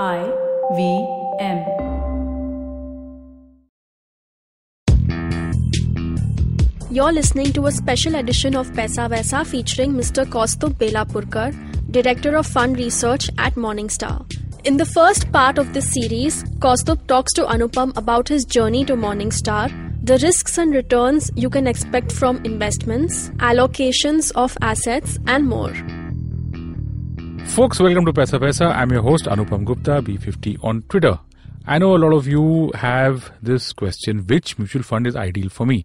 I V M. You're listening to a special edition of Paisa Vaisa featuring Mr. Kaustubh Belapurkar, Director of Fund Research at Morningstar. In the first part of this series, Kaustubh talks to Anupam about his journey to Morningstar, the risks and returns you can expect from investments, allocations of assets, and more. Folks, welcome to Paisa Vaisa. I'm your host Anupam Gupta, B50 on Twitter. I know a lot of you have this question which mutual fund is ideal for me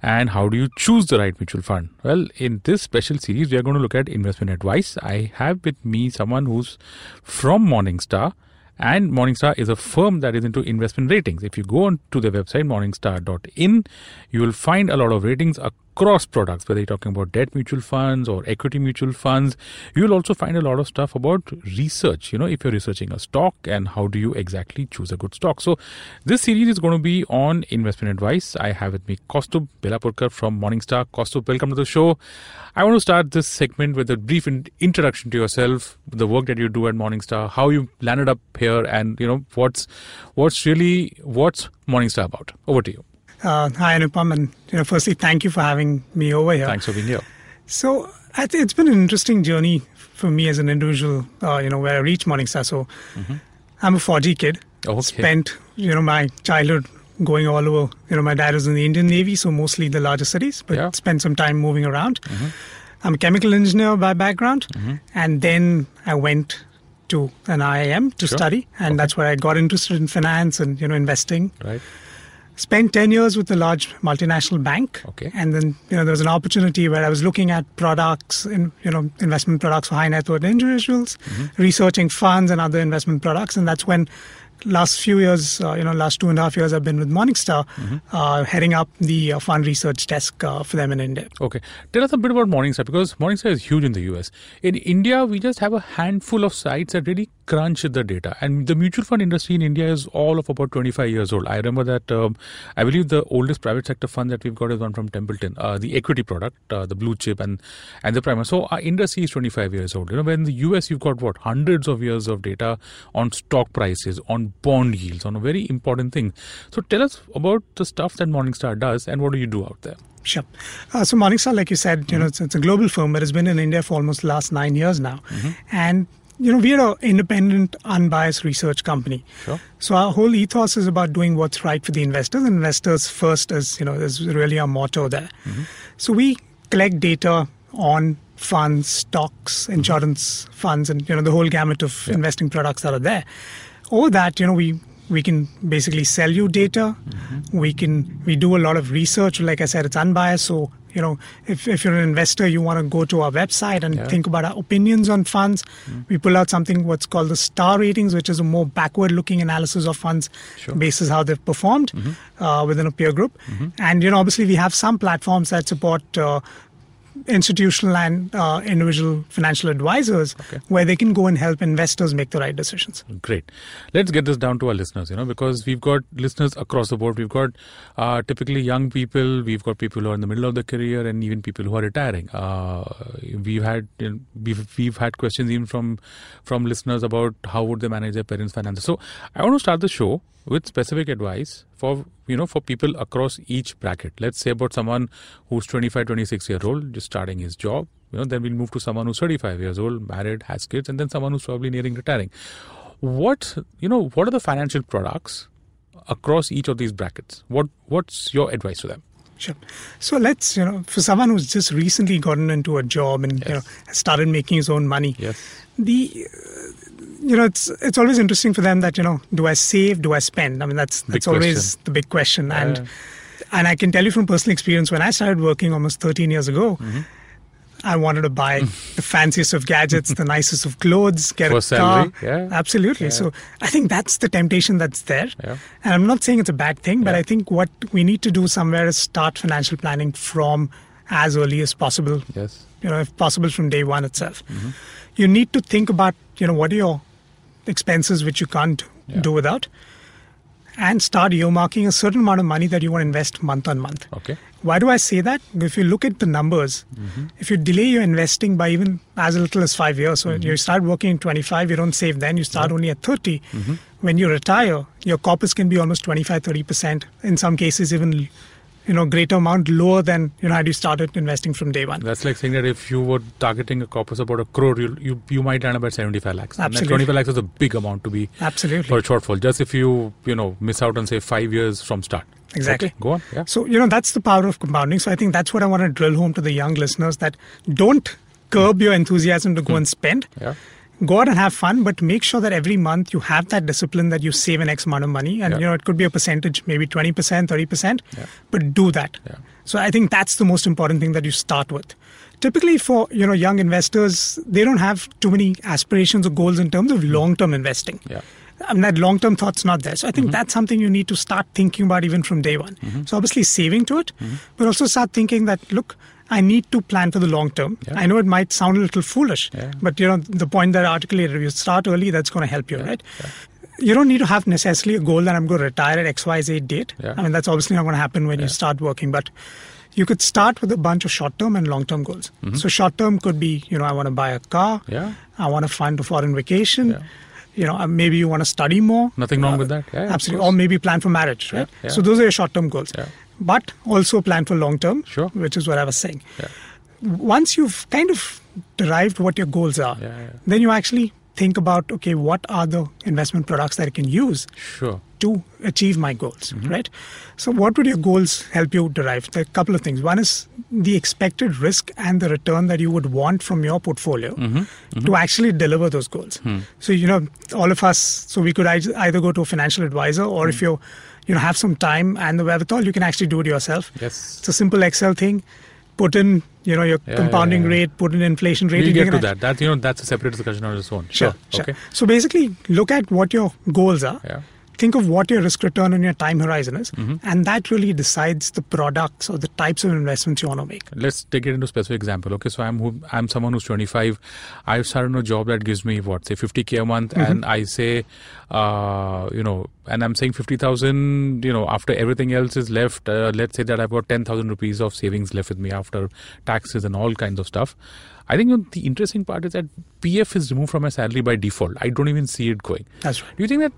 and how do you choose the right mutual fund? Well, in this special series, we are going to look at investment advice. I have with me someone who's from Morningstar and Morningstar is a firm that is into investment ratings. If you go on to the website morningstar.in, you will find a lot of ratings across products, whether you're talking about debt mutual funds or equity mutual funds. You'll also find a lot of stuff about research. You know, if you're researching a stock and how do you exactly choose a good stock. So, this series is going to be on investment advice. I have with me Kaustubh Belapurkar from Morningstar. Kaustubh, welcome to the show. I want to start this segment with a brief in- introduction to yourself, the work that you do at Morningstar, how you landed up here, and you know what's what's really what's Morningstar about. Over to you. Uh, hi, Anupam, and you know, firstly, thank you for having me over here. Thanks for being here. So, I think it's been an interesting journey for me as an individual. Uh, you know, where I reached Morningstar. So, I'm a fauji kid. Okay. Spent you know my childhood going all over. You know, my dad was in the Indian Navy, so mostly the larger cities, but Yeah. spent some time moving around. I'm a chemical engineer by background, and then I went to an IIM to Sure. study, and that's where I got interested in finance and you know investing Right. Spent 10 years with a large multinational bank Okay. and then you know there was an opportunity where i was looking at products in you know investment products for high net worth individuals Mm-hmm. researching funds and other investment products and that's when last few years uh, you know last two and a half years i've been with morningstar Mm-hmm. uh, heading up the uh, fund research desk uh, for them in india Okay. Tell us a bit about Morningstar because Morningstar is huge in the US. In India, we just have a handful of sites that really crunch the data. And the mutual fund industry in India is all of about 25 years old. I remember that um, I believe the oldest private sector fund that we've got is one from Templeton, uh, the equity product, uh, the blue chip and, and the Prima. So our industry is 25 years old. You know, when in the US, you've got what? Hundreds of years of data on stock prices, on bond yields, on a very important thing. So tell us about the stuff that Morningstar does and what do you do out there? Sure. Uh, so Morningstar, like you said, Mm-hmm. you know, it's, it's a global firm, but it's been in India for almost the last nine years now. Mm-hmm. And, you know, we're an independent, unbiased research company. Sure. So our whole ethos is about doing what's right for the investors. Investors first is, you know, is really our motto there. Mm-hmm. So we collect data on funds, stocks, insurance funds, and, you know, the whole gamut of investing products that are there. All that, you know, we we can basically sell you data. Mm-hmm. We can we do a lot of research. Like I said, it's unbiased. So you know, if, if you're an investor, you want to go to our website and Yeah. Think about our opinions on funds. We pull out something what's called the star ratings, which is a more backward-looking analysis of funds, Sure. Mm-hmm. basis how they've performed uh, within a peer group. And you know, obviously, we have some platforms that support. Uh, institutional and uh, individual financial advisors Okay. where they can go and help investors make the right decisions. Great. Let's get this down to our listeners, you know, because we've got listeners across the board. We've got uh, typically young people, we've got people who are in the middle of their career, and even people who are retiring. Uh, we've had you know, we've, we've had questions even from from listeners about how would they manage their parents' finances. So I want to start the show with specific advice for you know for people across each bracket. Let's say about someone who's 25, 26 year old, just starting his job. You know, then we'll move to someone who's 35 years old, married, has kids, and then someone who's probably nearing retiring what you know what are the financial products across each of these brackets what what's your advice to them Sure. So let's, you know, for someone who's just recently gotten into a job and you know has started making his own money, yes the, you know, it's it's always interesting for them that you know, do I save, do I spend? I mean, that's Big that's always question. the big question. Yeah. And and I can tell you from personal experience, when I started working almost 13 years ago. Mm-hmm. I wanted to buy the fanciest of gadgets, the nicest of clothes, get For a salary, car. yeah. Absolutely. Yeah. So I think that's the temptation that's there. Yeah. And I'm not saying it's a bad thing, but. I think what we need to do somewhere is start financial planning from as early as possible. yes You know, if possible from day one itself. You need to think about, you know, what are your expenses which you can't Yeah. do without. and start earmarking a certain amount of money that you want to invest month on month. Okay. Why do I say that? If you look at the numbers, mm-hmm. if you delay your investing by even as little as five years, so mm-hmm. you start working at 25, you don't save then, you start only at 30. Mm-hmm. When you retire, your corpus can be almost 25, 30%. In some cases, even you know greater amount lower than you know had you started investing from day one. That's like saying that if you were targeting a corpus about a crore, you you, you might end up at 75 lakhs. And Absolutely. 25 lakhs is a big amount to be Absolutely. for a shortfall. Just if you, you know, miss out on, say, five years from start. Exactly. Okay, go on. Yeah. So, you know, that's the power of compounding. So I think that's what I want to drill home to the young listeners that don't curb your enthusiasm to go hmm. and spend. Yeah. Go out and have fun, but make sure that every month you have that discipline that you save an X amount of money. And, Yeah. you know, it could be a percentage, maybe 20%, 30%, but do that. Yeah. So I think that's the most important thing that you start with. Typically for, you know, young investors, they don't have too many aspirations or goals in terms of mm. long-term investing. Yeah. I mean, that long term thought's not there. So I think Mm-hmm. that's something you need to start thinking about even from day one. Mm-hmm. So obviously saving to it, mm-hmm. but also start thinking that, look, I need to plan for the long term. Yeah. I know it might sound a little foolish, Yeah. but you know, the point that I articulated, if you start early, that's going to help you, right? You don't need to have necessarily a goal that I'm going to retire at XYZ date. Yeah. I mean, that's obviously not going to happen when you start working, but you could start with a bunch of short term and long term goals. So short term could be, you know, I want to buy a car. Mm-hmm. Yeah. I want to fund a foreign vacation. Yeah. You know, maybe you want to study more. Nothing wrong Uh, with that. Yeah, absolutely. Or maybe plan for marriage, right? yeah. So those are your short-term goals. But also plan for long-term, Sure. which is what I was saying. Yeah. Once you've kind of derived what your goals are, Yeah, yeah. then you actually think about, okay, what are the investment products that I can use Sure. to achieve my goals, Mm-hmm. right? So, what would your goals help you derive? There are a couple of things. One is the expected risk and the return that you would want from your portfolio Mm-hmm. to actually deliver those goals. Hmm. So, you know, all of us, so we could either go to a financial advisor or Hmm. if you, you know, have some time and the wherewithal, you can actually do it yourself. Yes. It's a simple Excel thing. Put in, you know, your Yeah, compounding yeah, yeah. rate, put in inflation rate. We'll get to that. That you know, that's a separate discussion on its own. Sure, sure. Okay. So basically, look at what your goals are. Think of what your risk return and your time horizon is, Mm-hmm. and that really decides the products or the types of investments you want to make. Let's take it into a specific example. Okay, so I'm who, I'm someone who's 25. I've started a job that gives me what say 50k a month, Mm-hmm. and I say, uh, you know, and I'm saying 50,000. You know, after everything else is left, uh, let's say that I've got 10,000 rupees of savings left with me after taxes and all kinds of stuff. I think the interesting part is that PF is removed from my salary by default. I don't even see it going. That's right. Do you think that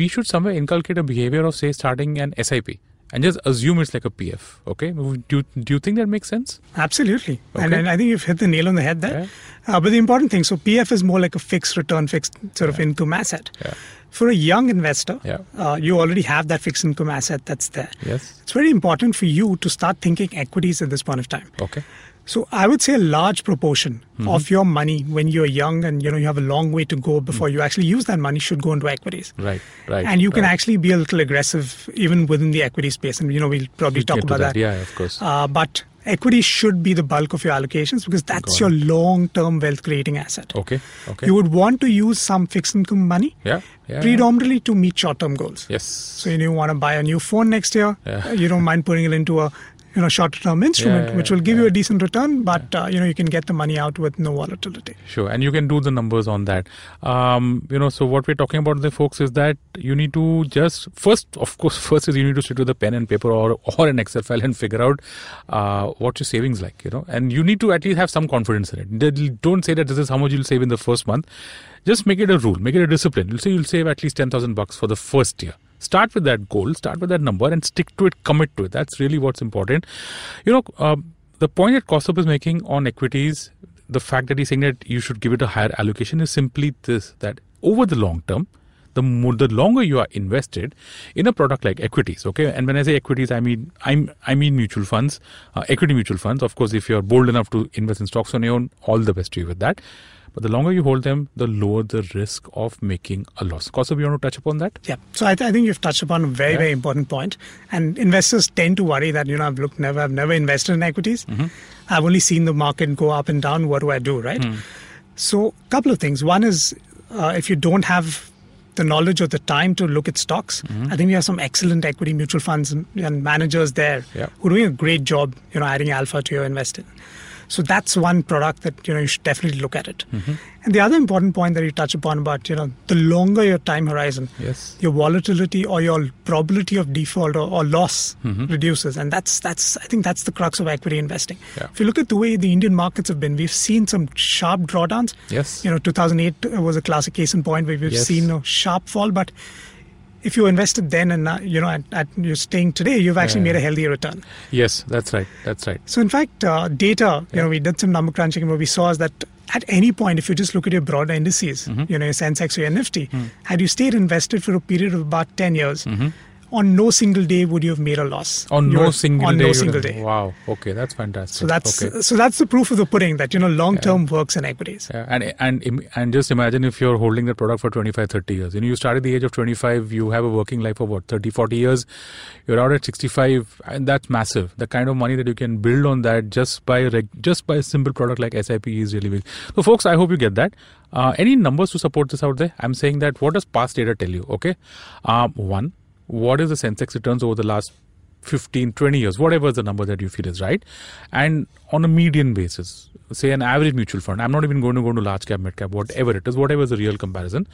we should somewhere inculcate a behavior of say starting an SIP and just assume it's like a PF? Okay, do you, do you think that makes sense? Absolutely. And, Okay. and I think you've hit the nail on the head there. Uh, but the important thing so, PF is more like a fixed return, fixed sort of income asset. Yeah. For a young investor, Yeah. uh, you already have that fixed income asset that's there. Yes. It's very important for you to start thinking equities at this point of time. Okay. So I would say a large proportion Mm-hmm. of your money when you're young and you know you have a long way to go before you actually use that money should go into equities. Right. Right. And you can right. actually be a little aggressive even within the equity space. And you know we'll probably We'll talk about that. Yeah, of course. Uh, but equity should be the bulk of your allocations because that's Got your long-term wealth creating asset. Okay. Okay. You would want to use some fixed income money yeah. Yeah. predominantly to meet short-term goals. Yes. So you, know, you want to buy a new phone next year. Yeah. You don't mind putting it into a you know short-term instrument, yeah, which will give yeah. you a decent return, but uh, you know you can get the money out with no volatility. Sure, and you can do the numbers on that. Um, you know, so what we're talking about, the folks, is that you need to just first, of course, first is you need to sit with a pen and paper or or an Excel file and figure out uh, what your savings like. You know, and you need to at least have some confidence in it. Don't say that this is how much you'll save in the first month. Just make it a rule, make it a discipline. You'll say you'll save at least ten thousand bucks for the first year. Start with that goal, start with that number, and stick to it. Commit to it. That's really what's important. You know, um, the point that Kaustubh is making on equities the fact that he's saying that you should give it a higher allocation is simply this that over the long term the more the longer you are invested in a product like equities okay and when i say equities i mean i'm i mean mutual funds uh, equity mutual funds of course if you're bold enough to invest in stocks on your own all the best to you with that but the longer you hold them the lower the risk of making a loss Kaustubh, you want to touch upon that Yeah. So I, th- I think you've touched upon a very Yeah. very important point. and investors tend to worry that you know I've looked never I've never invested in equities. Mm-hmm. I've only seen the market go up and down. What do I do, right? Hmm. So a couple of things. One is uh, if you don't have the knowledge or the time to look at stocks, Mm-hmm. I think we have some excellent equity mutual funds and, and managers there Yeah. who are doing a great job, you know, adding alpha to your investing. So that's one product that you know you should definitely look at it. Mm-hmm. And the other important point that you touch upon about you know the longer your time horizon, Yes. your volatility or your probability of default or, or loss Mm-hmm. reduces, and that's that's I think that's the crux of equity investing. Yeah. If you look at the way the Indian markets have been, we've seen some sharp drawdowns. Yes. You know, 2008 was a classic case in point where we've Yes. seen a sharp fall, but if you invested then and now, you know at, at you're staying today, you've actually Yeah. made a healthier return. Yes, that's right. That's right. So in fact, uh, data, you Yeah. know, we did some number crunching and what we saw is that at any point, if you just look at your broader indices, Mm-hmm. you know, your Sensex or your Nifty, Hmm. had you stayed invested for a period of about 10 years, on no single day would you have made a loss. On You no single on day. no single day. Wow. Okay, that's fantastic. So that's okay. so that's the proof of the pudding that you know long term works in equities. Yeah, and and and just imagine if you're holding the product for 25 30 years you know you start at the age of 25 you have a working life of what 30 40 years you're out at 65 and that's massive the kind of money that you can build on that just by reg- just by a simple product like SIP is really big so folks i hope you get that uh, any numbers to support this out there i'm saying that what does past data tell you okay um, one what is the sensex returns over the last 15 20 years whatever the number that you feel is right and on a median basis say an average mutual fund i'm not even going to go to large cap mid cap whatever it is whatever is the real comparison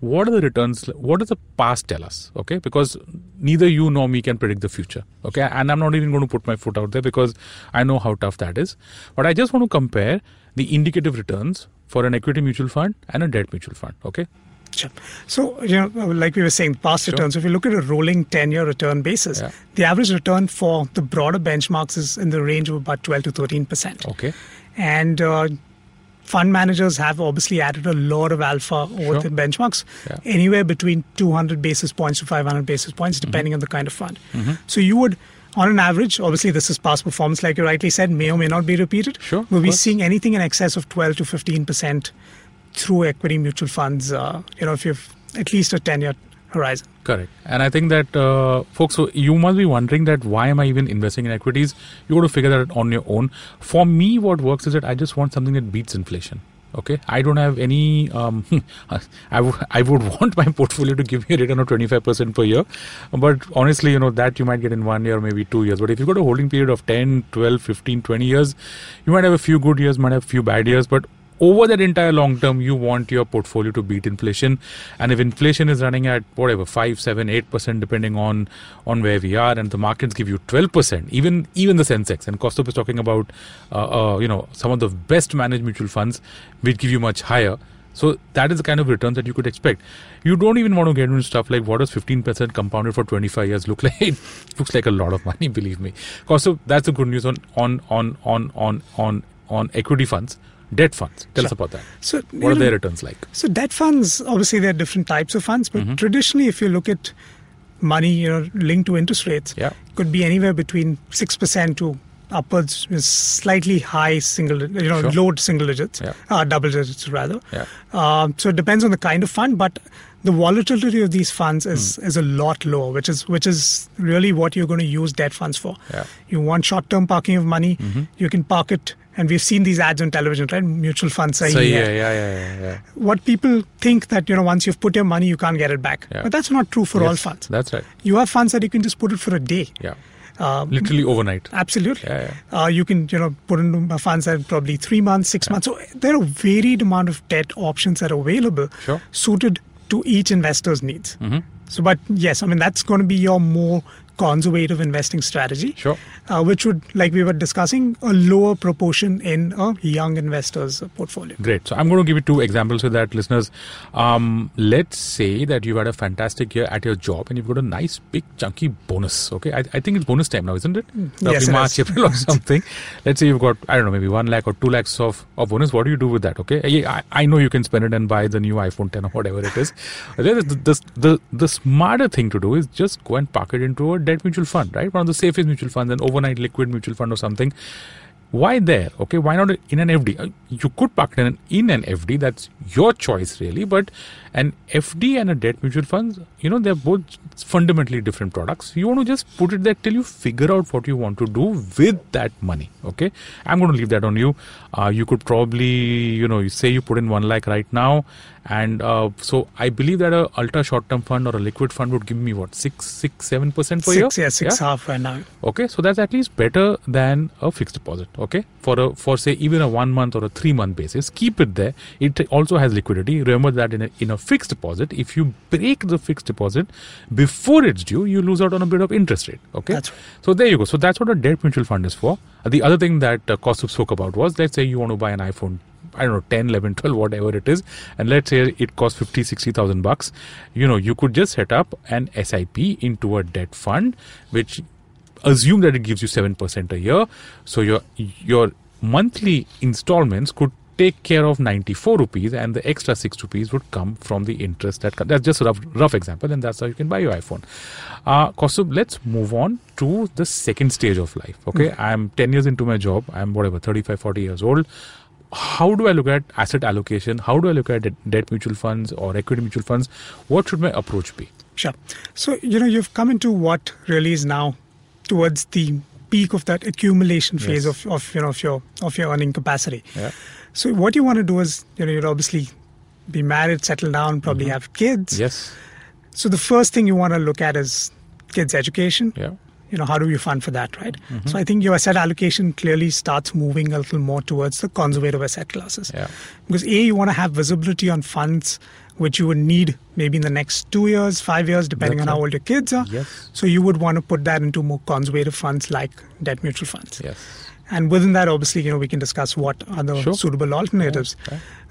what are the returns what does the past tell us okay? Because neither you nor me can predict the future okay? And i'm not even going to put my foot out there because i know how tough that is. But i just want to compare the indicative returns for an equity mutual fund and a debt mutual fund okay Sure. So, you know, like we were saying, past Sure. returns, if you look at a rolling 10 year return basis, Yeah. the average return for the broader benchmarks is in the range of about 12 to 13%. okay And uh, fund managers have obviously added a lot of alpha over Sure. the benchmarks, Yeah. anywhere between 200 basis points to 500 basis points, Mm-hmm. depending on the kind of fund. So, you would. On an average, obviously, this is past performance, like you rightly said, may or may not be repeated. Sure, We'll be seeing anything in excess of 12 to 15 percent through equity mutual funds. Uh, you know, if you've at least a 10 year horizon. Correct. And I think that, uh, folks, you must be wondering that why am I even investing in equities? You got to figure that out on your own. For me, what works is that I just want something that beats inflation. Okay, I don't have any. Um, I, w- I would want my portfolio to give me a return of 25% per year. But honestly, you know, that you might get in one year, maybe two years. But if you've got a holding period of 10, 12, 15, 20 years, you might have a few good years, might have a few bad years. But over that entire long term you want your portfolio to beat inflation and if inflation is running at whatever 5 7 8% depending on on where we are and the markets give you 12% even even the sensex and Kaustubh is talking about uh, uh, you know some of the best managed mutual funds which give you much higher so that is the kind of returns that you could expect. You don't even want to get into stuff like what does 15% compounded for 25 years look like? It looks like a lot of money, believe me. Also, that's the good news on on on on on on on equity funds, debt funds. Tell us about that. So, What are know, their returns like? So debt funds, obviously, there are different types of funds, but Mm-hmm. traditionally, if you look at money, you know, linked to interest rates, Yeah. could be anywhere between six percent to upwards, slightly high single, you know, Sure. low single digits, Yeah. uh, double digits rather. Yeah. Um, so it depends on the kind of fund, but the volatility of these funds is Hmm. is a lot lower, which is which is really what you're going to use debt funds for. Yeah. Mm-hmm. You want short term parking of money, you can park it. And we've seen these ads on television, right? Mutual funds. So sahi yeah, yeah, yeah, yeah, yeah. what people think that you know once you've put your money you can't get it back Yeah. but that's not true for all funds That's right. you have funds that you can just put it for a day Yeah. um, Literally overnight. absolutely Yeah, Uh, you can you know put in funds that are probably three months six months so there are a varied amount of debt options that are available Sure. suited to each investor's needs Mm-hmm. so but yes i mean that's going to be your more conservative investing strategy Sure. uh, which would like we were discussing a lower proportion in a young investor's portfolio Great. So I'm going to give you two examples so that listeners, um, let's say that you've had a fantastic year at your job and you've got a nice big chunky bonus. Okay, I, I think it's bonus time now, isn't it? Roughly yes, March. April, or something. let's say you've got I don't know maybe one lakh or two lakhs of, of bonus. What do you do with that? Okay, I, I know you can spend it and buy the new iPhone 10 or whatever it is. the, the, the the smarter thing to do is just go and park it into a debt mutual fund, right? One of the safest mutual funds, an overnight liquid mutual fund or something. Why there? Okay why not in an fd Uh, you could park it in an, in an fd that's your choice really but And FD and a debt mutual funds, you know, they're both fundamentally different products. You want to just put it there till you figure out what you want to do with that money. Okay, I'm going to leave that on you. Uh, you could probably, you know, you say you put in one lakh right now, and uh, so I believe that a ultra short term fund or a liquid fund would give me what six, six, seven percent per Six, year. yeah, six half right now. Okay, so that's at least better than a fixed deposit. Okay, for a for say even a one month or a three month basis, keep it there. It also has liquidity. Remember that in a, in a fixed deposit, if you break the fixed deposit before it's due, you lose out on a bit of interest rate. Okay, That's right. so there you go. So that's what a debt mutual fund is for. The other thing that uh, Kaustubh spoke about was let's say you want to buy an iPhone. I don't know, 10, 11, 12, whatever it is. And let's say it costs 50, 60,000 bucks. You know, you could just set up an SIP into a debt fund, which assume that it gives you 7% a year. So your, your monthly installments could take care of 94 rupees and the extra 6 rupees would come from the interest that co- that's just a rough, rough example and that's how you can buy your iphone. Uh Kaustubh, let's move on to the second stage of life okay? I'm 10 years into my job. I'm whatever 35 40 years old. How do i look at asset allocation? How do i look at de- debt mutual funds or equity mutual funds? What should my approach be? Sure. So, you know, you've come into what really is now towards the peak of that accumulation phase Yes. of, of you know of your of your earning capacity. Yeah. So what you want to do is, you know, you'd obviously be married, settle down, probably have kids. Mm-hmm. yes So the first thing you want to look at is kids' education. yeah You know, how do you fund for that, right? Mm-hmm. So I think your asset allocation clearly starts moving a little more towards the conservative asset classes. Yeah. Because A, you want to have visibility on funds which you would need maybe in the next two years, five years, depending That's on how old your kids are. Yes. So you would want to put that into more conservative funds like debt mutual funds. yes And within that, obviously, you know, we can discuss what are the Sure. suitable alternatives.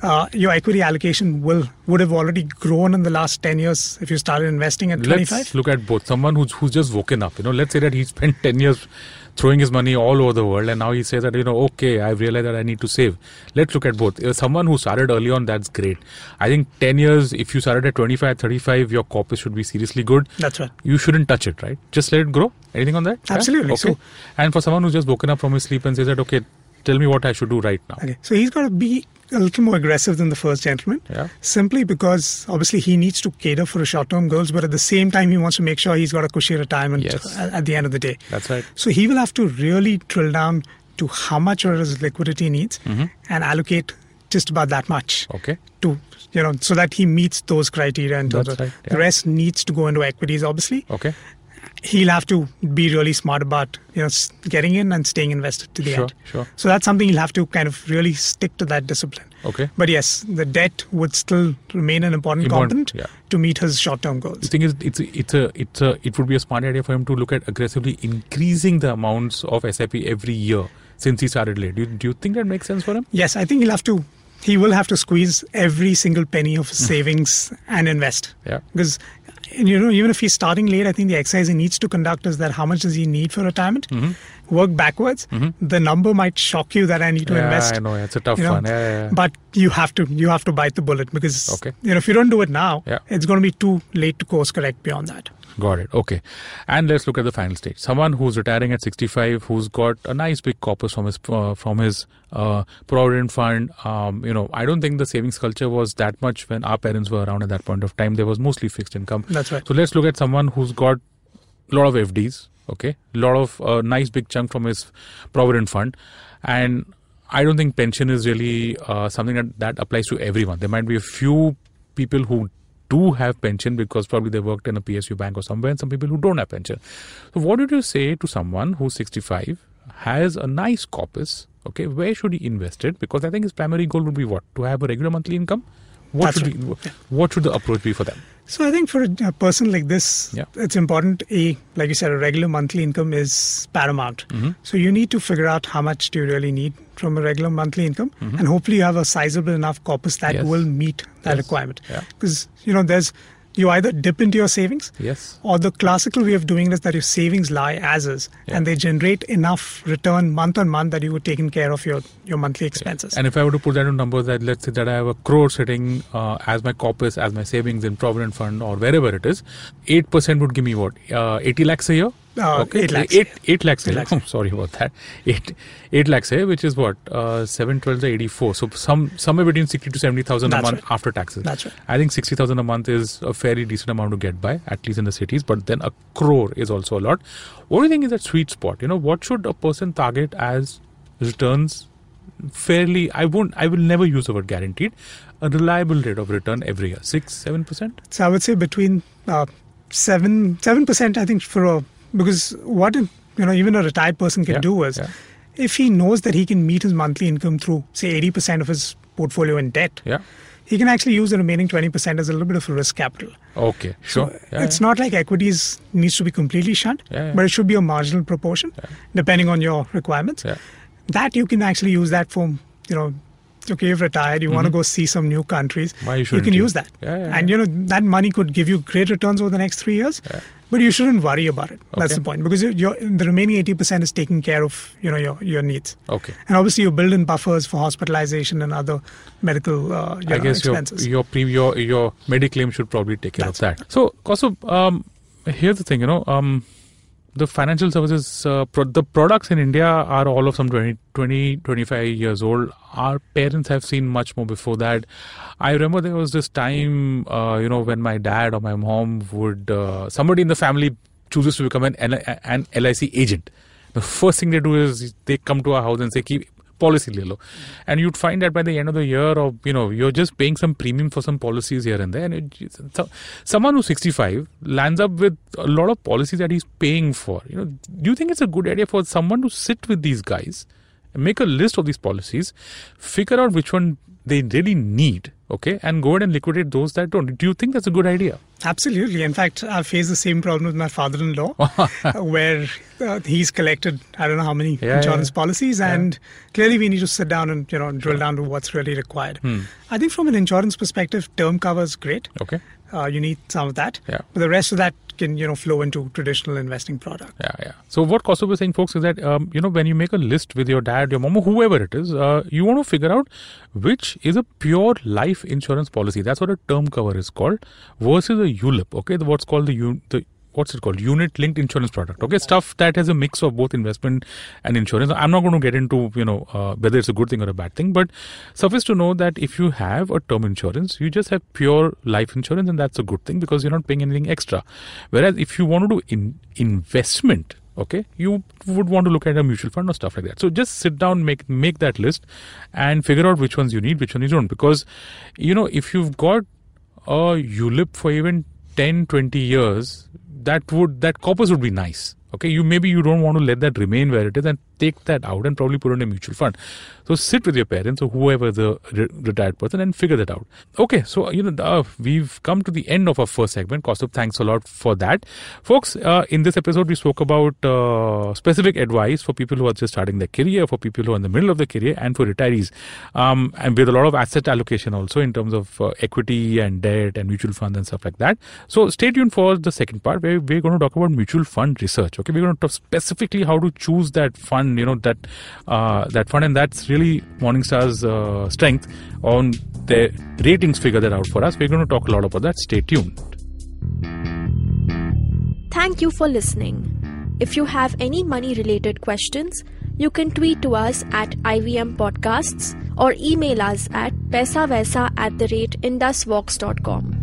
Uh, your equity allocation will would have already grown in the last 10 years if you started investing at 25. Let's look at both. Someone who's who's just woken up. You know, let's say that he spent ten years throwing his money all over the world, and now he says that you know, okay, I've realized that I need to save. Let's look at both. Uh, someone who started early on, that's great. I think ten years. If you started at 25, 35, your corpus should be seriously good. That's right. You shouldn't touch it, right? Just let it grow. Anything on that? Yeah? Absolutely. Okay. So- and for someone who's just woken up from his sleep and says that, okay, tell me what I should do right now. Okay. So he's got to be a little more aggressive than the first gentleman. Yeah. Simply because obviously he needs to cater for his short term goals, but at the same time, he wants to make sure he's got a cushy retirement Yes. at, at the end of the day. That's right. So he will have to really drill down to how much of his liquidity needs Mm-hmm. and allocate just about that much Okay. to you know so that he meets those criteria and right, the rest needs to go into equities obviously Okay. He'll have to be really smart about you know getting in and staying invested to the Sure, end sure. so that's something he'll have to kind of really stick to that discipline Okay. but yes the debt would still remain an important Important, component yeah. to meet his short-term goals. The thing is, it's it's a it's a it would be a smart idea for him to look at aggressively increasing the amounts of SIP every year since he started late. Do you, do you think that makes sense for him? yes i think he'll have to he will have to squeeze every single penny of his Hmm. savings and invest Yeah. because you know even if he's starting late i think the exercise he needs to conduct is that how much does he need for retirement work backwards the number might shock you that i need to Mm-hmm. yeah, invest I know. It's a tough you know, one. Yeah, yeah, but you have to you have to bite the bullet because Okay. you know if you don't do it now it's going to be too late to course correct beyond that Got it. Okay. And let's look at the final stage. Someone who's retiring at 65, who's got a nice big corpus from his uh, from his uh, provident fund. Um, you know, I don't think the savings culture was that much when our parents were around at that point of time. There was mostly fixed income. That's right. So let's look at someone who's got a lot of FDs. Okay, a lot of uh, nice big chunk from his provident fund, and I don't think pension is really uh, something that that applies to everyone. There might be a few people who do have pension because probably they worked in a PSU bank or somewhere, and some people who don't have pension. So, what would you say to someone who's 65, has a nice corpus? Okay, where should he invest it? Because I think his primary goal would be what to have a regular monthly income. What That's should be, what should the approach be for them? So I think for a, a person like this, Yeah. it's important. A, like you said, a regular monthly income is paramount. Mm-hmm. So you need to figure out how much do you really need from a regular monthly income, Mm-hmm. and hopefully you have a sizable enough corpus that Yes. will meet that Yes. requirement. Yeah. Because you know, there's you either dip into your savings, Yes. or the classical way of doing it is that your savings lie as is, Yeah. and they generate enough return month on month that you would taken care of your your monthly expenses. And if I were to put that in numbers, that let's say that I have a crore sitting uh, as my corpus, as my savings in Provident Fund or wherever it is, 8% would give me what? Uh, 80 lakhs a year? Uh, Okay, 8 lakhs. Eight, eight lakhs. Eight lakhs. Oh, sorry about that. Eight, eight lakhs, hai, which is what uh, seven twelve is eighty four. So some somewhere between sixty to seventy thousand a month right. after taxes. That's right. I think sixty thousand a month is a fairly decent amount to get by, at least in the cities. But then a crore is also a lot. What do you think is that sweet spot? You know, what should a person target as returns? Fairly, I won't. I will never use the word guaranteed. A reliable rate of return every year, six, seven percent. So I would say between uh, seven seven percent. I think for a because what you know even a retired person can Yeah, do is yeah. if he knows that he can meet his monthly income through say eighty percent of his portfolio in debt, Yeah. he can actually use the remaining twenty percent as a little bit of risk capital. Okay. Sure. Yeah, it's yeah. not like equities needs to be completely shunned, Yeah, but it should be a marginal proportion depending on your requirements. That you can actually use that for you know. Okay, you've retired. You want to go see some new countries. Mm-hmm. Why you you can use that, Yeah, yeah, and you know that money could give you great returns over the next three years. But you shouldn't worry about it. That's the point because you're, the remaining eighty percent is taking care of you know your your needs. Okay. And obviously, you build in buffers for hospitalization and other medical uh, I know, guess your expenses. your pre your your mediclaim should probably take care of that. So, also, um, here's the thing, you know, um, the financial services, uh, pro- the products in India are all of some 20, 20, 25 years old. Our parents have seen much more before that. I remember there was this time, uh, you know, when my dad or my mom would, uh, somebody in the family chooses to become an, an LIC agent. The first thing they do is they come to our house and say, "Keep policy le lo. And you'd find that by the end of the year, or you know, you're just paying some premium for some policies here and there. And it, so, someone who's 65 lands up with a lot of policies that he's paying for. You know, do you think it's a good idea for someone to sit with these guys, make a list of these policies, figure out which one they really need, okay, and go ahead and liquidate those that don't? Do you think that's a good idea? Absolutely. In fact, I faced the same problem with my father-in-law, uh, where uh, he's collected I don't know how many Yeah, insurance yeah. policies, and clearly we need to sit down and you know drill down to what's really required. Hmm. I think from an insurance perspective, term cover is great. Okay. Uh, you need some of that, Yeah. but the rest of that can you know flow into traditional investing product. Yeah, yeah. So what Kaustubh was saying, folks, is that um, you know when you make a list with your dad, your mom, or whoever it is, uh, you want to figure out which is a pure life insurance policy. That's what a term cover is called, versus a ULIP. Okay, the, what's called the u- the what's it called? Unit linked insurance product. Okay stuff that has a mix of both investment and insurance. I'm not going to get into you know uh, whether it's a good thing or a bad thing but suffice to know that if you have a term insurance you just have pure life insurance and that's a good thing because you're not paying anything extra. Whereas if you want to do in investment okay you would want to look at a mutual fund or stuff like that. So just sit down make make that list and figure out which ones you need which ones you don't. Because you know if you've got a ulip for even 10 20 years that would that corpus would be nice. Okay you maybe you don't want to let that remain where it is and take that out and probably put in a mutual fund. So sit with your parents or whoever the re- retired person and figure that out. Okay so you know uh, we've come to the end of our first segment. Kaustubh thanks a lot for that. Folks uh, in this episode we spoke about uh, specific advice for people who are just starting their career for people who are in the middle of the career and for retirees. Um, and with a lot of asset allocation also in terms of uh, equity and debt and mutual funds and stuff like that. So stay tuned for the second part where we're going to talk about mutual fund research okay? We're going to talk specifically how to choose that fund you know that uh, that fund and that's really morningstar's uh, strength on their ratings figure that out for us we're going to talk a lot about that stay tuned Thank you for listening. If you have any money related questions, you can tweet to us at IVM Podcasts or email us at paisavaisa at the rate indusvox.com.